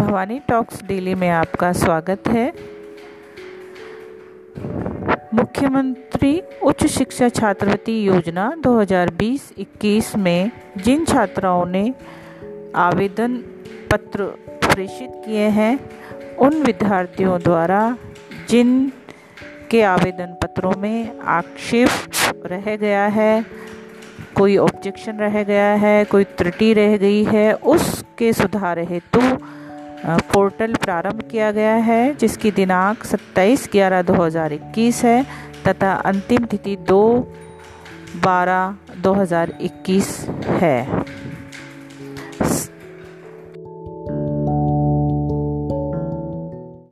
Bhavani talks daily में आपका स्वागत है। मुख्यमंत्री उच्च शिक्षा छात्रवृत्ति योजना 2020-21 में जिन छात्राओं ने आवेदन पत्र प्रेषित किए हैं, उन विद्यार्थियों द्वारा जिन के आवेदन पत्रों में आक्षेप रह गया है कोई ऑब्जेक्शन रह गया है, कोई त्रुटि रह गई है, उसके सुधार हेतु पोर्टल प्रारंभ किया गया है, जिसकी दिनांक 27 ग्यारह 2021 है, तथा अंतिम तिथि 2 बारह 2021 है।